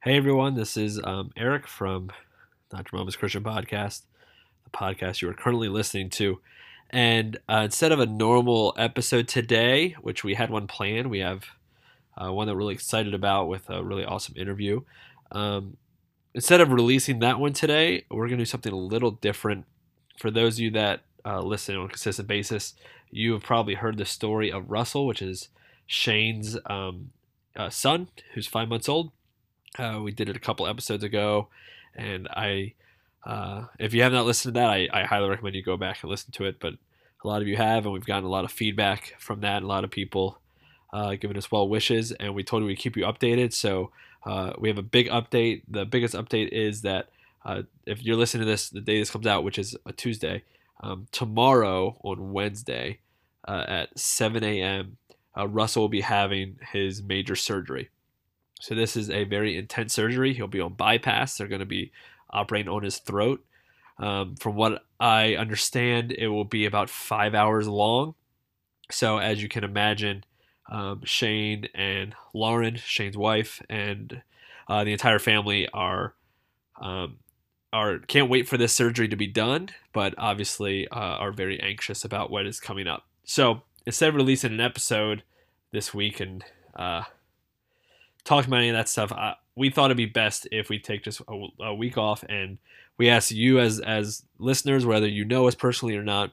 Hey everyone, this is um, Eric from Not Your Mama's Christian Podcast, the podcast you are currently listening to. And uh, instead of a normal episode today, which we had one planned, we have uh, one that we're really excited about with a really awesome interview. Um, instead of releasing that one today, we're going to do something a little different. For those of you that uh, listen on a consistent basis, you have probably heard the story of Russell, which is Shane's um, uh, son, who's five months old. Uh, we did it a couple episodes ago, and I, uh, if you have not listened to that, I, I, highly recommend you go back and listen to it. But a lot of you have, and we've gotten a lot of feedback from that. A lot of people uh, giving us well wishes, and we told you we'd keep you updated. So uh, we have a big update. The biggest update is that uh, if you're listening to this the day this comes out, which is a Tuesday, um, tomorrow on Wednesday uh, at 7 a.m., Russell will be having his major surgery. So this is a very intense surgery. He'll be on bypass. They're going to be operating on his throat. Um, from what I understand, it will be about five hours long. So as you can imagine, um, Shane and Lauren, Shane's wife, and uh, the entire family are um, are can't wait for this surgery to be done, but obviously uh, are very anxious about what is coming up. So instead of releasing an episode this week and uh, talked about any of that stuff. I, we thought it'd be best if we take just a, a, week off and we ask you as as listeners, whether you know us personally or not,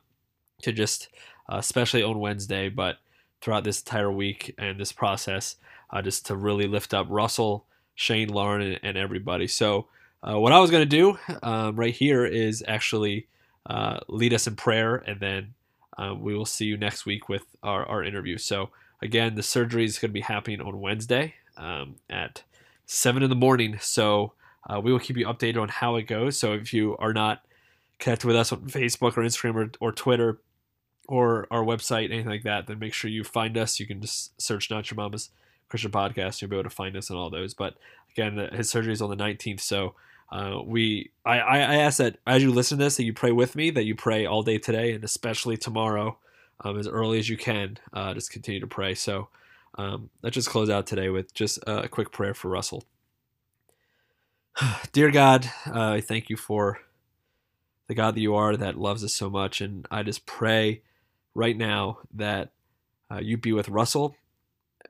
to just uh, especially on Wednesday, but throughout this entire week and this process, uh, just to really lift up Russell, Shane, Lauren, and, and everybody. So uh, what I was gonna do um, right here is actually uh, lead us in prayer, and then uh, we will see you next week with our, our interview. So again, the surgery is going to be happening on Wednesday um, at seven in the morning. So uh, we will keep you updated on how it goes. So if you are not connected with us on Facebook or Instagram or, or Twitter or our website, anything like that, then make sure you find us. You can just search Not Your Mama's Christian Podcast. You'll be able to find us on all those. But again, his surgery is on the 19th. So uh, we, I, I ask that as you listen to this, that you pray with me, that you pray all day today and especially tomorrow, um, as early as you can. Uh, just continue to pray. So um, let's just close out today with just a quick prayer for Russell. Dear God, uh, I thank you for the God that you are that loves us so much. And I just pray right now that uh, you be with Russell.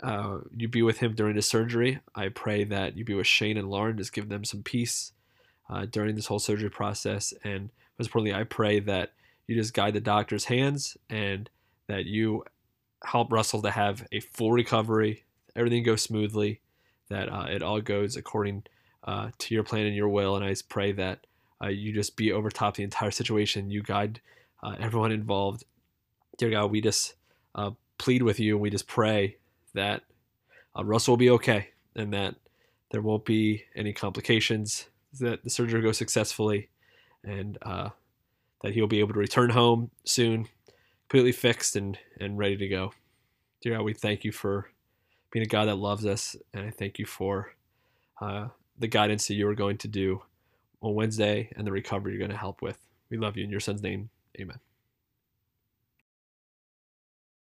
Uh, you be with him during his surgery. I pray that you be with Shane and Lauren. Just give them some peace uh, during this whole surgery process. And most importantly, I pray that you just guide the doctor's hands and that you help Russell to have a full recovery, everything goes smoothly, that uh, it all goes according uh, to your plan and your will. And I pray that uh, you just be over top the entire situation. You guide uh, everyone involved. Dear God, we just uh, plead with you and we just pray that uh, Russell will be okay and that there won't be any complications, that the surgery goes successfully, and that he'll be able to return home soon completely fixed and, and ready to go. Dear God, we thank you for being a God that loves us, and I thank you for uh, the guidance that you are going to do on Wednesday and the recovery you're going to help with. We love you in your son's name. Amen.